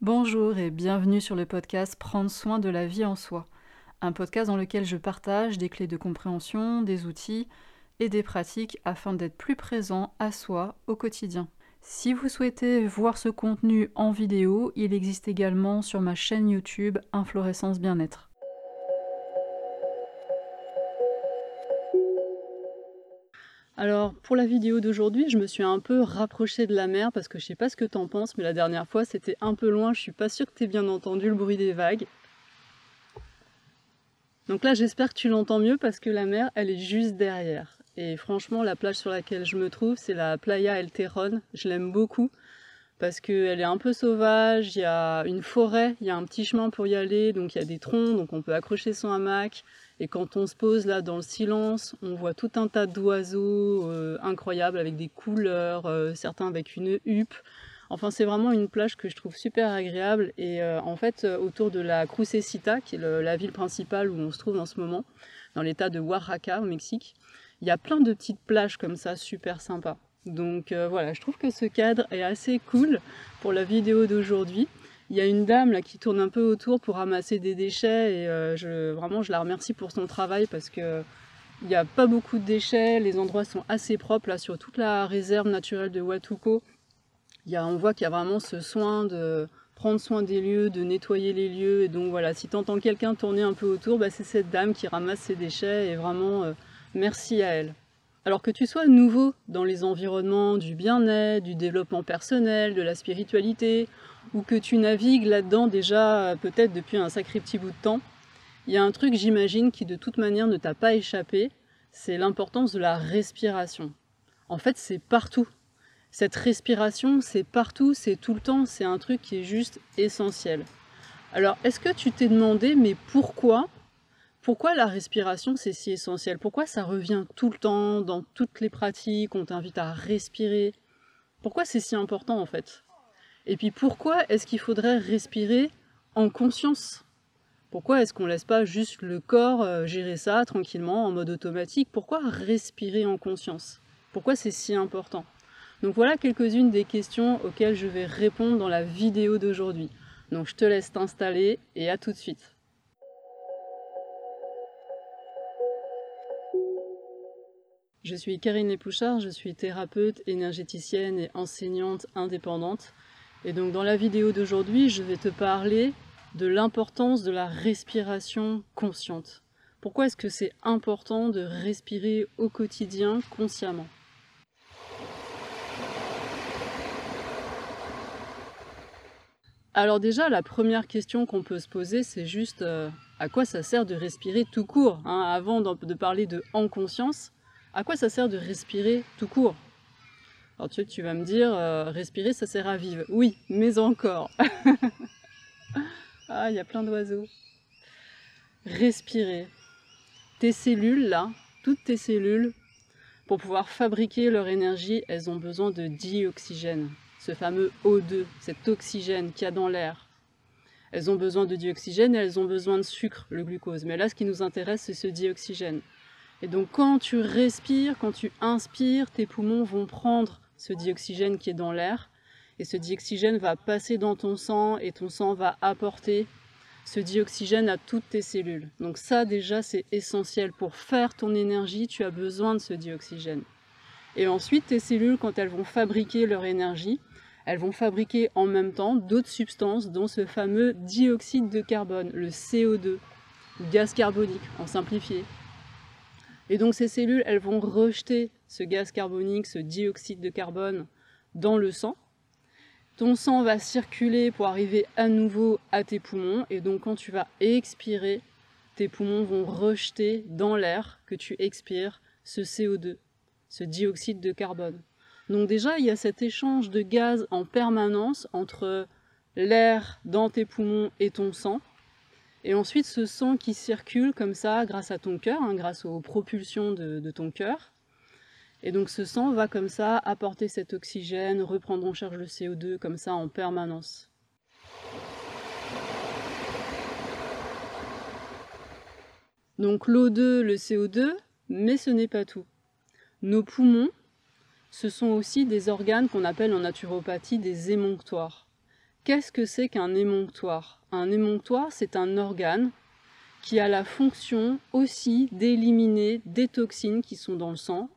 Bonjour et bienvenue sur le podcast Prendre soin de la vie en soi, un podcast dans lequel je partage des clés de compréhension, des outils et des pratiques afin d'être plus présent à soi au quotidien. Si vous souhaitez voir ce contenu en vidéo, il existe également sur ma chaîne YouTube Inflorescence Bien-être. Alors pour la vidéo d'aujourd'hui, je me suis un peu rapprochée de la mer parce que je sais pas ce que t'en penses, mais la dernière fois c'était un peu loin, je suis pas sûre que t'aies bien entendu le bruit des vagues. Donc là j'espère que tu l'entends mieux parce que la mer elle est juste derrière. Et franchement la plage sur laquelle je me trouve c'est la Playa El Terron, je l'aime beaucoup parce qu'elle est un peu sauvage, il y a une forêt, il y a un petit chemin pour y aller, donc il y a des troncs, donc on peut accrocher son hamac, et quand on se pose là dans le silence, on voit tout un tas d'oiseaux euh, incroyables avec des couleurs, euh, certains avec une huppe. Enfin, c'est vraiment une plage que je trouve super agréable. Et euh, en fait, autour de la Crucecita, qui est la ville principale où on se trouve en ce moment, dans l'état de Oaxaca au Mexique, il y a plein de petites plages comme ça, super sympas. Donc voilà, je trouve que ce cadre est assez cool pour la vidéo d'aujourd'hui. Il y a une dame là qui tourne un peu autour pour ramasser des déchets et euh, je, vraiment je la remercie pour son travail parce que il n'y a pas beaucoup de déchets, les endroits sont assez propres là sur toute la réserve naturelle de Watuco. Il y a, on voit qu'il y a vraiment ce soin de prendre soin des lieux, de nettoyer les lieux et donc voilà, si tu entends quelqu'un tourner un peu autour, bah, c'est cette dame qui ramasse ses déchets et vraiment euh, merci à elle. Alors que tu sois nouveau dans les environnements du bien-être, du développement personnel, de la spiritualité, ou que tu navigues là-dedans déjà peut-être depuis un sacré petit bout de temps, il y a un truc, j'imagine, qui de toute manière ne t'a pas échappé, c'est l'importance de la respiration. En fait, c'est partout. Cette respiration, c'est partout, c'est tout le temps, c'est un truc qui est juste essentiel. Alors, est-ce que tu t'es demandé, mais pourquoi pourquoi la respiration c'est si essentiel? Pourquoi ça revient tout le temps dans toutes les pratiques On t'invite à respirer? Pourquoi c'est si important en fait? Et puis pourquoi est-ce qu'il faudrait respirer en conscience? Pourquoi est-ce qu'on laisse pas juste le corps euh, gérer ça tranquillement en mode automatique? Pourquoi respirer en conscience? Pourquoi c'est si important? Donc voilà quelques-unes des questions auxquelles je vais répondre dans la vidéo d'aujourd'hui. Donc je te laisse t'installer et à tout de suite. Je suis Karine Lepouchard, je suis thérapeute, énergéticienne et enseignante indépendante. Et donc dans la vidéo d'aujourd'hui, je vais te parler de l'importance de la respiration consciente. Pourquoi est-ce que c'est important de respirer au quotidien consciemment? Alors déjà, la première question qu'on peut se poser, c'est juste euh, à quoi ça sert de respirer tout court hein, Avant de parler de en conscience, à quoi ça sert de respirer tout court? Alors tu, tu vas me dire, euh, respirer ça sert à vivre. Oui, mais encore. ah, il y a plein d'oiseaux. Respirer. Tes cellules là, toutes tes cellules, pour pouvoir fabriquer leur énergie, elles ont besoin de dioxygène. Ce fameux O2, cet oxygène qu'il y a dans l'air. Elles ont besoin de dioxygène et elles ont besoin de sucre, le glucose. Mais là, ce qui nous intéresse, c'est ce dioxygène. Et donc quand tu respires, quand tu inspires, tes poumons vont prendre ce dioxygène qui est dans l'air et ce dioxygène va passer dans ton sang et ton sang va apporter ce dioxygène à toutes tes cellules. Donc ça déjà c'est essentiel pour faire ton énergie, tu as besoin de ce dioxygène. Et ensuite tes cellules quand elles vont fabriquer leur énergie, elles vont fabriquer en même temps d'autres substances dont ce fameux dioxyde de carbone, le CO2, gaz carbonique en simplifié. Et donc ces cellules, elles vont rejeter ce gaz carbonique, ce dioxyde de carbone dans le sang. Ton sang va circuler pour arriver à nouveau à tes poumons. Et donc quand tu vas expirer, tes poumons vont rejeter dans l'air que tu expires ce CO2, ce dioxyde de carbone. Donc déjà, il y a cet échange de gaz en permanence entre l'air dans tes poumons et ton sang. Et ensuite, ce sang qui circule comme ça grâce à ton cœur, hein, grâce aux propulsions de, ton cœur. Et donc ce sang va comme ça apporter cet oxygène, reprendre en charge le CO2 comme ça en permanence. Donc l'O2, le CO2, mais ce n'est pas tout. Nos poumons, ce sont aussi des organes qu'on appelle en naturopathie des émonctoires. qu'est-ce que c'est qu'un émonctoire? Un émonctoire, c'est un organe qui a la fonction aussi d'éliminer des toxines qui sont dans le sang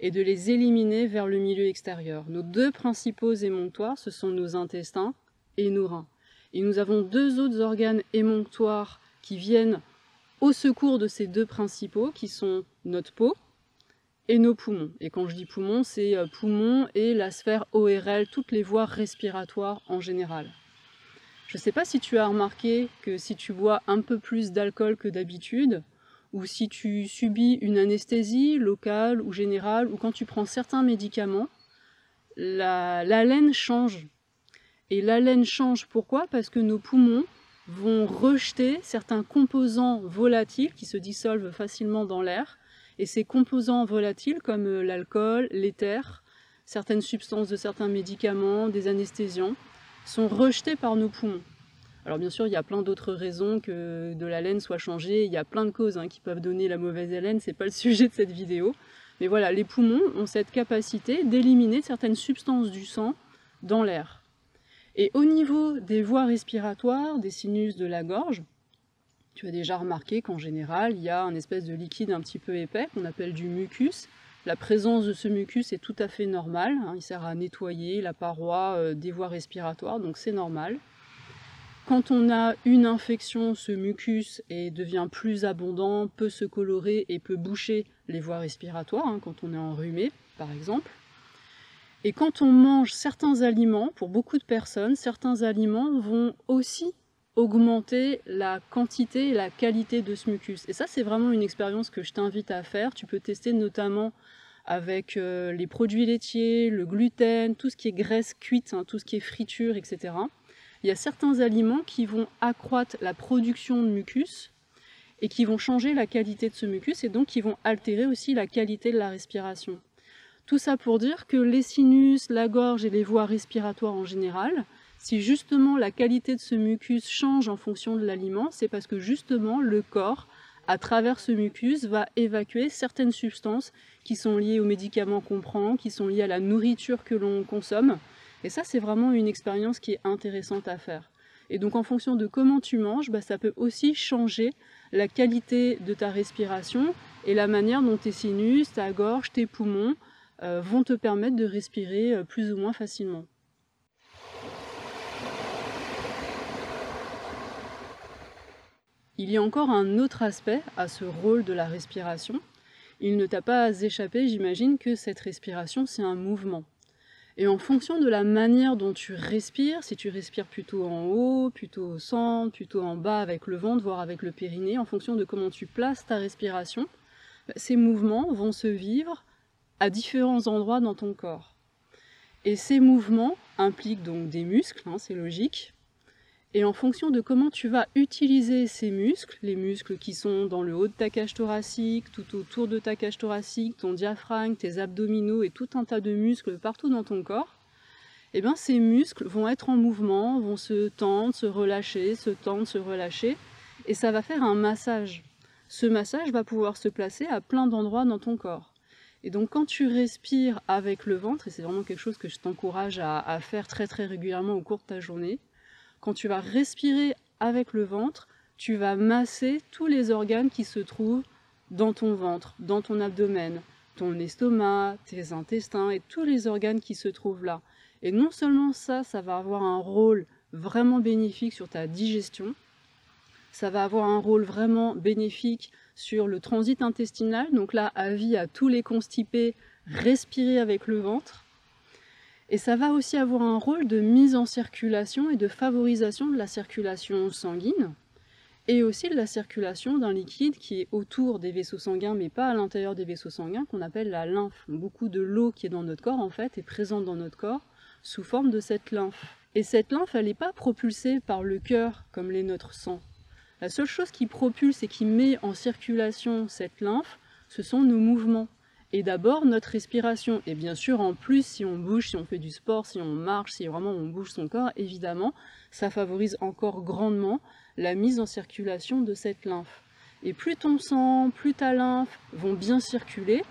et de les éliminer vers le milieu extérieur. Nos deux principaux émonctoires, ce sont nos intestins et nos reins. Et nous avons deux autres organes émonctoires qui viennent au secours de ces deux principaux, qui sont notre peau et nos poumons. Et quand je dis poumons, c'est euh, poumons et la sphère ORL, toutes les voies respiratoires en général. Je ne sais pas si tu as remarqué que si tu bois un peu plus d'alcool que d'habitude, ou si tu subis une anesthésie locale ou générale, ou quand tu prends certains médicaments, l'haleine change. Et l'haleine change pourquoi? Parce que nos poumons vont rejeter certains composants volatiles qui se dissolvent facilement dans l'air. Et ces composants volatiles comme euh, l'alcool, l'éther, certaines substances de certains médicaments, des anesthésiants, sont rejetés par nos poumons. Alors bien sûr, il y a plein d'autres raisons que de la laine soit changée, il y a plein de causes hein, qui peuvent donner la mauvaise haleine, c'est pas le sujet de cette vidéo. Mais voilà, les poumons ont cette capacité d'éliminer certaines substances du sang dans l'air. Et au niveau des voies respiratoires, des sinus de la gorge, tu as déjà remarqué qu'en général, il y a un espèce de liquide un petit peu épais qu'on appelle du mucus. La présence de ce mucus est tout à fait normale, hein. il sert à nettoyer la paroi euh, des voies respiratoires, donc c'est normal. Quand on a une infection, ce mucus devient plus abondant, peut se colorer et peut boucher les voies respiratoires, hein, quand on est enrhumé par exemple. Et quand on mange certains aliments, pour beaucoup de personnes, certains aliments vont aussi augmenter la quantité et la qualité de ce mucus. Et ça, c'est vraiment une expérience que je t'invite à faire. Tu peux tester notamment avec euh, les produits laitiers, le gluten, tout ce qui est graisse cuite, hein, tout ce qui est friture, etc il y a certains aliments qui vont accroître la production de mucus et qui vont changer la qualité de ce mucus et donc qui vont altérer aussi la qualité de la respiration. Tout ça pour dire que les sinus, la gorge et les voies respiratoires en général, si justement la qualité de ce mucus change en fonction de l'aliment, c'est parce que justement le corps, à travers ce mucus, va évacuer certaines substances qui sont liées aux médicaments qu'on prend, qui sont liées à la nourriture que l'on consomme, et ça, c'est vraiment une expérience qui est intéressante à faire. Et donc en fonction de comment tu manges, bah, ça peut aussi changer la qualité de ta respiration et la manière dont tes sinus, ta gorge, tes poumons euh, vont te permettre de respirer euh, plus ou moins facilement. Il y a encore un autre aspect à ce rôle de la respiration. Il ne t'a pas échappé, j'imagine, que cette respiration, c'est un mouvement. Et en fonction de la manière dont tu respires, si tu respires plutôt en haut, plutôt au centre, plutôt en bas avec le ventre, voire avec le périnée, en fonction de comment tu places ta respiration, ces mouvements vont se vivre à différents endroits dans ton corps. Et ces mouvements impliquent donc des muscles, hein, c'est logique, et en fonction de comment tu vas utiliser ces muscles, les muscles qui sont dans le haut de ta cage thoracique, tout autour de ta cage thoracique, ton diaphragme, tes abdominaux et tout un tas de muscles partout dans ton corps, eh bien ces muscles vont être en mouvement, vont se tendre, se relâcher, se tendre, se relâcher, et ça va faire un massage. Ce massage va pouvoir se placer à plein d'endroits dans ton corps. Et donc quand tu respires avec le ventre, et c'est vraiment quelque chose que je t'encourage à, à faire très très régulièrement au cours de ta journée, quand tu vas respirer avec le ventre, tu vas masser tous les organes qui se trouvent dans ton ventre, dans ton abdomen, ton estomac, tes intestins et tous les organes qui se trouvent là. Et non seulement ça, ça va avoir un rôle vraiment bénéfique sur ta digestion, ça va avoir un rôle vraiment bénéfique sur le transit intestinal. Donc là, avis à tous les constipés, respirer avec le ventre. Et ça va aussi avoir un rôle de mise en circulation et de favorisation de la circulation sanguine et aussi de la circulation d'un liquide qui est autour des vaisseaux sanguins mais pas à l'intérieur des vaisseaux sanguins qu'on appelle la lymphe. Beaucoup de l'eau qui est dans notre corps en fait est présente dans notre corps sous forme de cette lymphe. Et cette lymphe elle n'est pas propulsée par le cœur comme les notre sang. La seule chose qui propulse et qui met en circulation cette lymphe, ce sont nos mouvements. Et d'abord notre respiration. Et bien sûr, en plus, si on bouge, si on fait du sport, si on marche, si vraiment on bouge son corps, évidemment, ça favorise encore grandement la mise en circulation de cette lymphe. Et plus ton sang, plus ta lymphe vont bien circuler,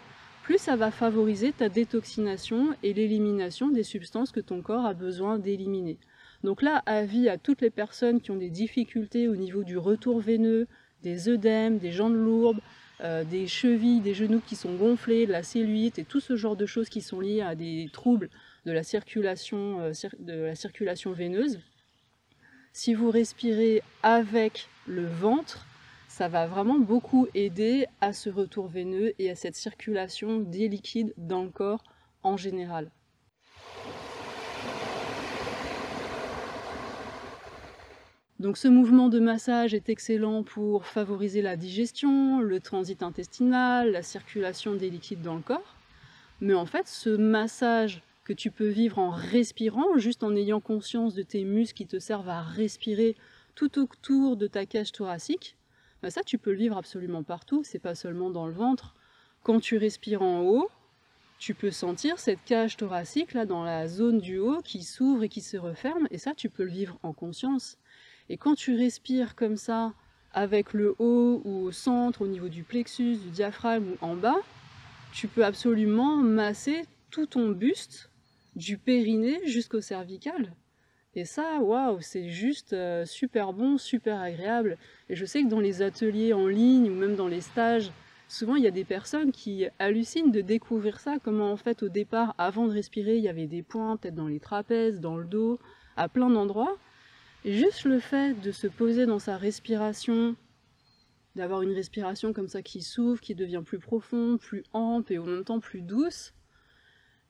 plus ça va favoriser ta détoxination et l'élimination des substances que ton corps a besoin d'éliminer. Donc là, avis à toutes les personnes qui ont des difficultés au niveau du retour veineux, des œdèmes, des jambes lourdes, euh, des chevilles, des genoux qui sont gonflés, de la cellulite et tout ce genre de choses qui sont liées à des troubles euh, de la circulation veineuse. Si vous respirez avec le ventre, ça va vraiment beaucoup aider à ce retour veineux et à cette circulation des liquides dans le corps en général. Donc ce mouvement de massage est excellent pour favoriser la digestion, le transit intestinal, la circulation des liquides dans le corps. Mais en fait, ce massage que tu peux vivre en respirant, juste en ayant conscience de tes muscles qui te servent à respirer tout autour de ta cage thoracique, bah ça tu peux le vivre absolument partout, c'est pas seulement dans le ventre. Quand tu respires en haut, tu peux sentir cette cage thoracique là dans la zone du haut qui s'ouvre et qui se referme, et ça tu peux le vivre en conscience. Et quand tu respires comme ça, avec le haut ou au centre, au niveau du plexus, du diaphragme ou en bas, tu peux absolument masser tout ton buste, du périnée jusqu'au cervical. Et ça, waouh, c'est juste euh, super bon, super agréable. Et je sais que dans les ateliers en ligne ou même dans les stages, souvent il y a des personnes qui hallucinent de découvrir ça, comment en fait au départ, avant de respirer, il y avait des points, peut-être dans les trapèzes, dans le dos, à plein d'endroits. Juste le fait de se poser dans sa respiration, d'avoir une respiration comme ça qui s'ouvre, qui devient plus profonde, plus ample et en même temps plus douce,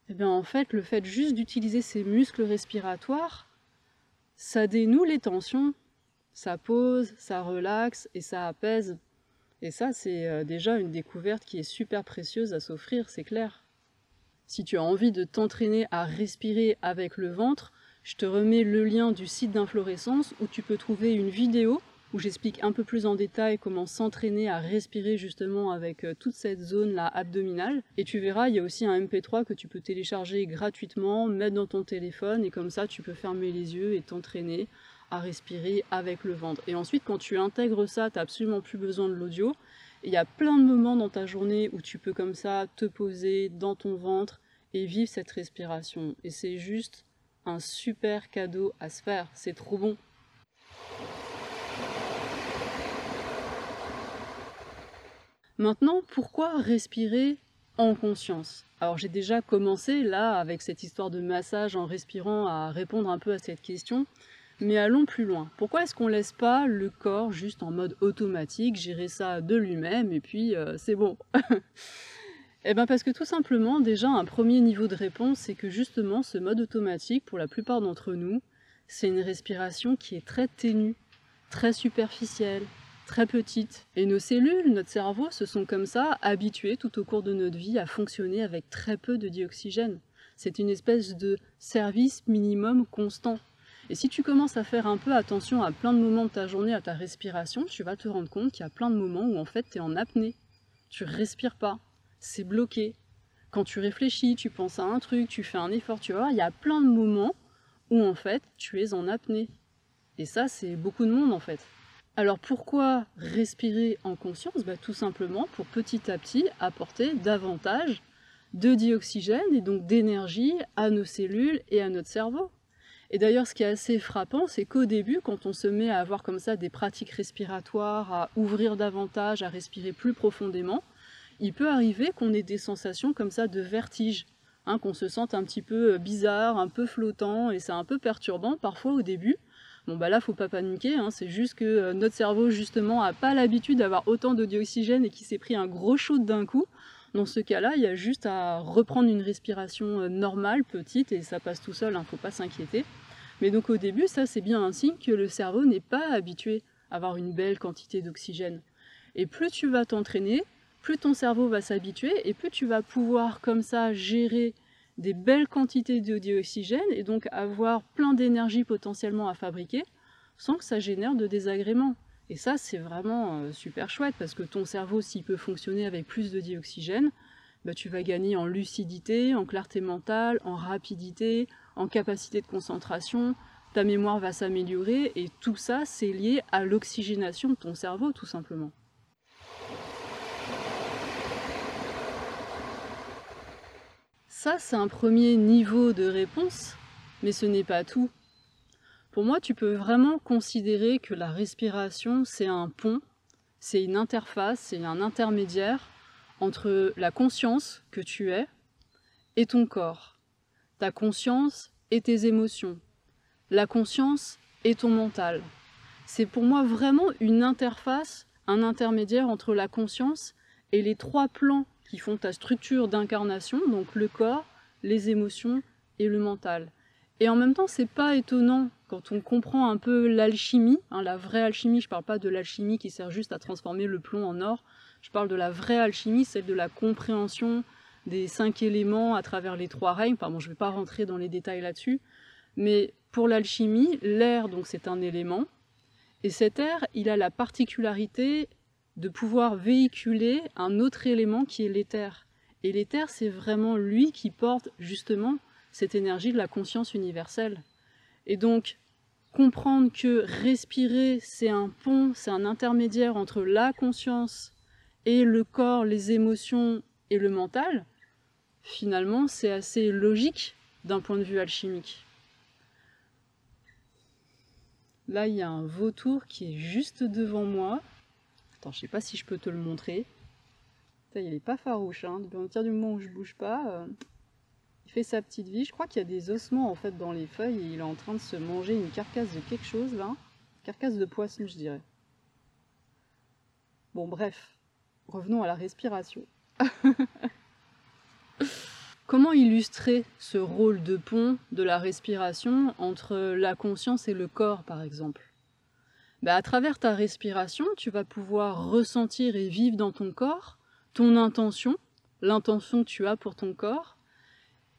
et eh bien en fait le fait juste d'utiliser ses muscles respiratoires, ça dénoue les tensions, ça pose, ça relaxe et ça apaise. Et ça c'est euh, déjà une découverte qui est super précieuse à s'offrir, c'est clair. Si tu as envie de t'entraîner à respirer avec le ventre, je te remets le lien du site d'inflorescence où tu peux trouver une vidéo où j'explique un peu plus en détail comment s'entraîner à respirer justement avec euh, toute cette zone là abdominale. Et tu verras, il y a aussi un MP3 que tu peux télécharger gratuitement, mettre dans ton téléphone et comme ça tu peux fermer les yeux et t'entraîner à respirer avec le ventre. Et ensuite quand tu intègres ça, tu n'as absolument plus besoin de l'audio. Il y a plein de moments dans ta journée où tu peux comme ça te poser dans ton ventre et vivre cette respiration. Et c'est juste un super cadeau à se faire. C'est trop bon. Maintenant, pourquoi respirer en conscience? Alors j'ai déjà commencé là avec cette histoire de massage en respirant à répondre un peu à cette question, mais allons plus loin. Pourquoi est-ce qu'on laisse pas le corps juste en mode automatique, gérer ça de lui-même et puis euh, c'est bon? Eh bien parce que tout simplement, déjà un premier niveau de réponse, c'est que justement ce mode automatique, pour la plupart d'entre nous, c'est une respiration qui est très ténue, très superficielle, très petite. Et nos cellules, notre cerveau, se sont comme ça habitués tout au cours de notre vie à fonctionner avec très peu de dioxygène. C'est une espèce de service minimum constant. Et si tu commences à faire un peu attention à plein de moments de ta journée, à ta respiration, tu vas te rendre compte qu'il y a plein de moments où en fait tu es en apnée. Tu respires pas c'est bloqué. Quand tu réfléchis, tu penses à un truc, tu fais un effort, tu vois, il y a plein de moments où en fait tu es en apnée. Et ça, c'est beaucoup de monde en fait. Alors pourquoi respirer en conscience? Bah, Tout simplement pour petit à petit apporter davantage de dioxygène et donc d'énergie à nos cellules et à notre cerveau. Et d'ailleurs, ce qui est assez frappant, c'est qu'au début, quand on se met à avoir comme ça des pratiques respiratoires, à ouvrir davantage, à respirer plus profondément, il peut arriver qu'on ait des sensations comme ça de vertige, hein, qu'on se sente un petit peu euh, bizarre, un peu flottant, et c'est un peu perturbant parfois au début. Bon bah là faut pas paniquer, hein, c'est juste que euh, notre cerveau justement a pas l'habitude d'avoir autant de dioxygène et qui s'est pris un gros shoot d'un coup. Dans ce cas-là, il y a juste à reprendre une respiration euh, normale, petite, et ça passe tout seul, hein, faut pas s'inquiéter. Mais donc au début, ça c'est bien un signe que le cerveau n'est pas habitué à avoir une belle quantité d'oxygène. Et plus tu vas t'entraîner, plus ton cerveau va s'habituer et plus tu vas pouvoir comme ça gérer des belles quantités de dioxygène et donc avoir plein d'énergie potentiellement à fabriquer sans que ça génère de désagréments. Et ça, c'est vraiment euh, super chouette parce que ton cerveau, s'il peut fonctionner avec plus de dioxygène, bah, tu vas gagner en lucidité, en clarté mentale, en rapidité, en capacité de concentration, ta mémoire va s'améliorer et tout ça, c'est lié à l'oxygénation de ton cerveau tout simplement. Ça, c'est un premier niveau de réponse, mais ce n'est pas tout. Pour moi, tu peux vraiment considérer que la respiration, c'est un pont, c'est une interface, c'est un intermédiaire entre la conscience que tu es et ton corps, ta conscience et tes émotions, la conscience et ton mental. C'est pour moi vraiment une interface, un intermédiaire entre la conscience et les trois plans qui font ta structure d'incarnation, donc le corps, les émotions et le mental. Et en même temps, c'est pas étonnant quand on comprend un peu l'alchimie, hein, la vraie alchimie, je parle pas de l'alchimie qui sert juste à transformer le plomb en or, je parle de la vraie alchimie, celle de la compréhension des cinq éléments à travers les trois règnes. Enfin bon, je vais pas rentrer dans les détails là-dessus, mais pour l'alchimie, l'air, donc c'est un élément, et cet air, il a la particularité de pouvoir véhiculer un autre élément qui est l'éther. Et l'éther, c'est vraiment lui qui porte justement cette énergie de la conscience universelle. Et donc, comprendre que respirer, c'est un pont, c'est un intermédiaire entre la conscience et le corps, les émotions et le mental, finalement, c'est assez logique d'un point de vue alchimique. Là, il y a un vautour qui est juste devant moi. Attends, je sais pas si je peux te le montrer. il est pas farouche, hein. Depuis partir du moment où je bouge pas, euh, il fait sa petite vie. Je crois qu'il y a des ossements en fait dans les feuilles et il est en train de se manger une carcasse de quelque chose là. Carcasse de poisson, je dirais. Bon, bref. Revenons à la respiration. Comment illustrer ce rôle de pont de la respiration entre la conscience et le corps, par exemple? Bah, À travers ta respiration, tu vas pouvoir ressentir et vivre dans ton corps ton intention, l'intention que tu as pour ton corps,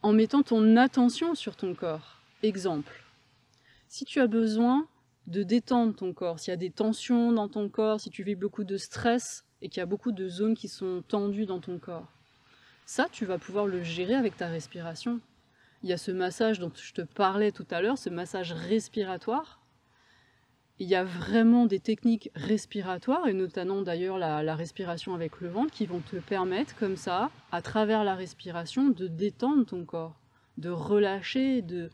en mettant ton attention sur ton corps. Exemple, si tu as besoin de détendre ton corps, s'il y a des tensions dans ton corps, si tu vis beaucoup de stress et qu'il y a beaucoup de zones qui sont tendues dans ton corps, ça, tu vas pouvoir le gérer avec ta respiration. Il y a ce massage dont je te parlais tout à l'heure, ce massage respiratoire. Il y a vraiment des techniques respiratoires, et notamment d'ailleurs la, respiration avec le ventre, qui vont te permettre comme ça, à travers la respiration, de détendre ton corps, de relâcher, de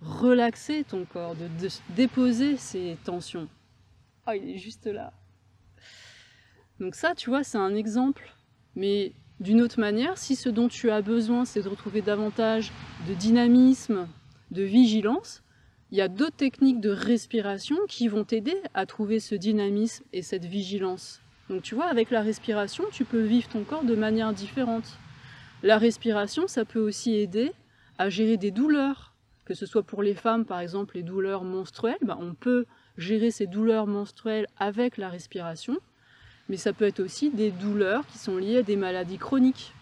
relaxer ton corps, de, de déposer ces tensions. Oh, il est juste là. Donc ça, tu vois, c'est un exemple. Mais d'une autre manière, si ce dont tu as besoin, c'est de retrouver davantage de dynamisme, de vigilance, il y a d'autres techniques de respiration qui vont t'aider à trouver ce dynamisme et cette vigilance. Donc tu vois, avec la respiration, tu peux vivre ton corps de manière différente. La respiration, ça peut aussi aider à gérer des douleurs, que ce soit pour les femmes, par exemple, les douleurs menstruelles, ben, on peut gérer ces douleurs menstruelles avec la respiration mais ça peut être aussi des douleurs qui sont liées à des maladies chroniques.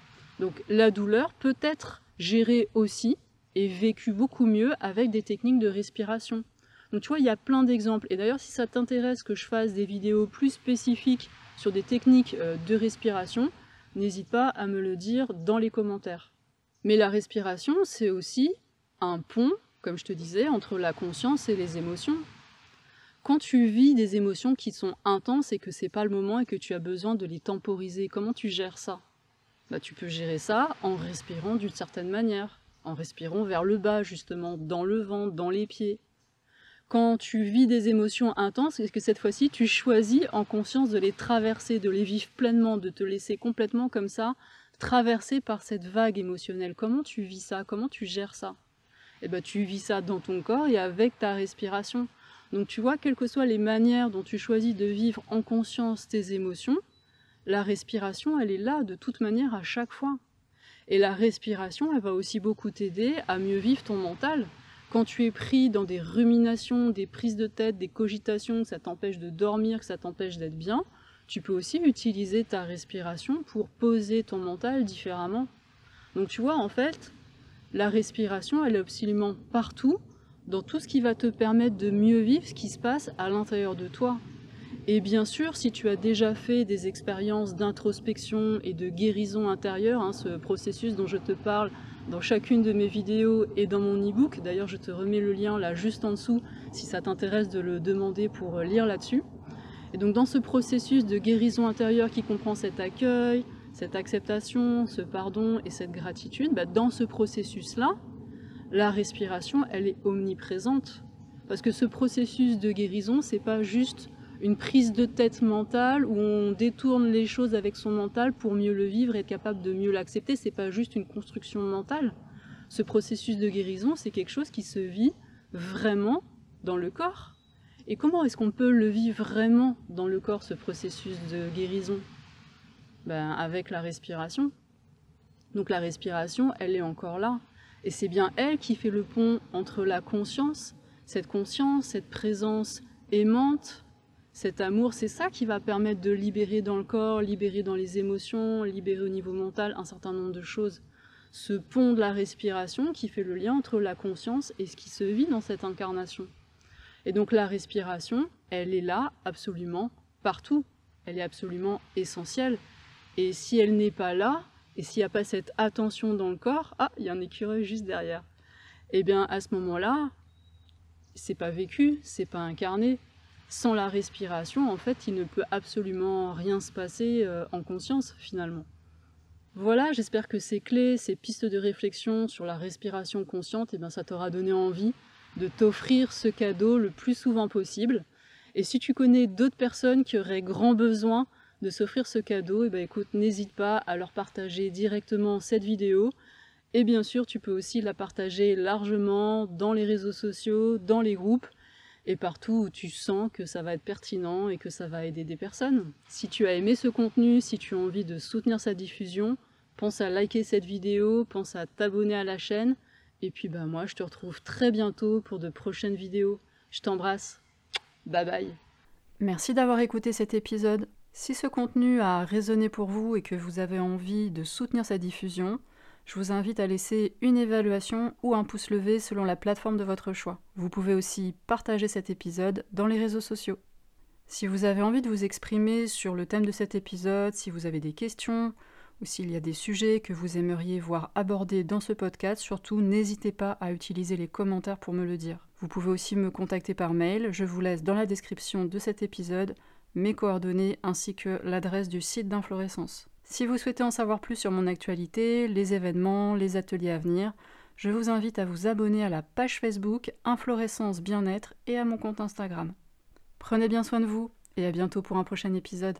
Donc la douleur peut être gérée aussi et vécue beaucoup mieux avec des techniques de respiration. Donc tu vois, il y a plein d'exemples. Et d'ailleurs, si ça t'intéresse que je fasse des vidéos plus spécifiques sur des techniques euh, de respiration, n'hésite pas à me le dire dans les commentaires. Mais la respiration, c'est aussi un pont, comme je te disais, entre la conscience et les émotions quand tu vis des émotions qui sont intenses et que c'est pas le moment et que tu as besoin de les temporiser, comment tu gères ça? Bah, Tu peux gérer ça en respirant d'une certaine manière, en respirant vers le bas justement, dans le ventre, dans les pieds. Quand tu vis des émotions intenses, est-ce que cette fois-ci tu choisis en conscience de les traverser, de les vivre pleinement, de te laisser complètement comme ça, traverser par cette vague émotionnelle? Comment tu vis ça? Comment tu gères ça? Eh ben, tu vis ça dans ton corps et avec ta respiration. Donc tu vois, quelles que soient les manières dont tu choisis de vivre en conscience tes émotions, la respiration, elle est là de toute manière à chaque fois. Et la respiration, elle va aussi beaucoup t'aider à mieux vivre ton mental. Quand tu es pris dans des ruminations, des prises de tête, des cogitations, que ça t'empêche de dormir, que ça t'empêche d'être bien, tu peux aussi utiliser ta respiration pour poser ton mental différemment. Donc tu vois, en fait, la respiration, elle est absolument partout dans tout ce qui va te permettre de mieux vivre ce qui se passe à l'intérieur de toi. Et bien sûr, si tu as déjà fait des expériences d'introspection et de guérison intérieure, hein, ce processus dont je te parle dans chacune de mes vidéos et dans mon e-book, d'ailleurs je te remets le lien là juste en dessous si ça t'intéresse de le demander pour lire là-dessus. Et donc dans ce processus de guérison intérieure qui comprend cet accueil, cette acceptation, ce pardon et cette gratitude, bah, dans ce processus-là, la respiration, elle est omniprésente. Parce que ce processus de guérison, c'est pas juste une prise de tête mentale où on détourne les choses avec son mental pour mieux le vivre et être capable de mieux l'accepter. C'est pas juste une construction mentale. Ce processus de guérison, c'est quelque chose qui se vit vraiment dans le corps. Et comment est-ce qu'on peut le vivre vraiment dans le corps, ce processus de guérison? Ben, Avec la respiration. Donc la respiration, elle est encore là. Et c'est bien elle qui fait le pont entre la conscience, cette conscience, cette présence aimante, cet amour, c'est ça qui va permettre de libérer dans le corps, libérer dans les émotions, libérer au niveau mental un certain nombre de choses. Ce pont de la respiration qui fait le lien entre la conscience et ce qui se vit dans cette incarnation. Et donc la respiration, elle est là absolument partout. Elle est absolument essentielle. Et si elle n'est pas là, et s'il n'y a pas cette attention dans le corps, ah, il y a un écureuil juste derrière. Eh bien, à ce moment-là, c'est pas vécu, c'est pas incarné, sans la respiration, en fait, il ne peut absolument rien se passer euh, en conscience finalement. Voilà, j'espère que ces clés, ces pistes de réflexion sur la respiration consciente, eh bien, ça t'aura donné envie de t'offrir ce cadeau le plus souvent possible. Et si tu connais d'autres personnes qui auraient grand besoin de s'offrir ce cadeau, eh bien, écoute, n'hésite pas à leur partager directement cette vidéo. Et bien sûr, tu peux aussi la partager largement dans les réseaux sociaux, dans les groupes et partout où tu sens que ça va être pertinent et que ça va aider des personnes. Si tu as aimé ce contenu, si tu as envie de soutenir sa diffusion, pense à liker cette vidéo, pense à t'abonner à la chaîne. Et puis bah moi je te retrouve très bientôt pour de prochaines vidéos. Je t'embrasse. Bye bye. Merci d'avoir écouté cet épisode. Si ce contenu a résonné pour vous et que vous avez envie de soutenir sa diffusion, je vous invite à laisser une évaluation ou un pouce levé selon la plateforme de votre choix. Vous pouvez aussi partager cet épisode dans les réseaux sociaux. Si vous avez envie de vous exprimer sur le thème de cet épisode, si vous avez des questions ou s'il y a des sujets que vous aimeriez voir abordés dans ce podcast, surtout n'hésitez pas à utiliser les commentaires pour me le dire. Vous pouvez aussi me contacter par mail, je vous laisse dans la description de cet épisode mes coordonnées ainsi que l'adresse du site d'Inflorescence. Si vous souhaitez en savoir plus sur mon actualité, les événements, les ateliers à venir, je vous invite à vous abonner à la page Facebook Inflorescence Bien-être et à mon compte Instagram. Prenez bien soin de vous et à bientôt pour un prochain épisode.